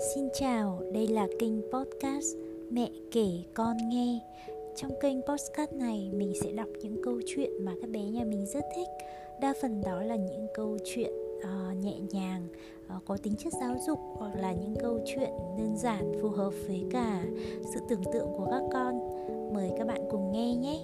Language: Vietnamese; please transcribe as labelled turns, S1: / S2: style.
S1: Xin chào, đây là kênh podcast Mẹ kể con nghe. Trong kênh podcast này mình sẽ đọc những câu chuyện mà các bé nhà mình rất thích. Đa phần đó là những câu chuyện uh, nhẹ nhàng, uh, có tính chất giáo dục Hoặc là những câu chuyện đơn giản phù hợp với cả sự tưởng tượng của các con. Mời các bạn cùng nghe nhé.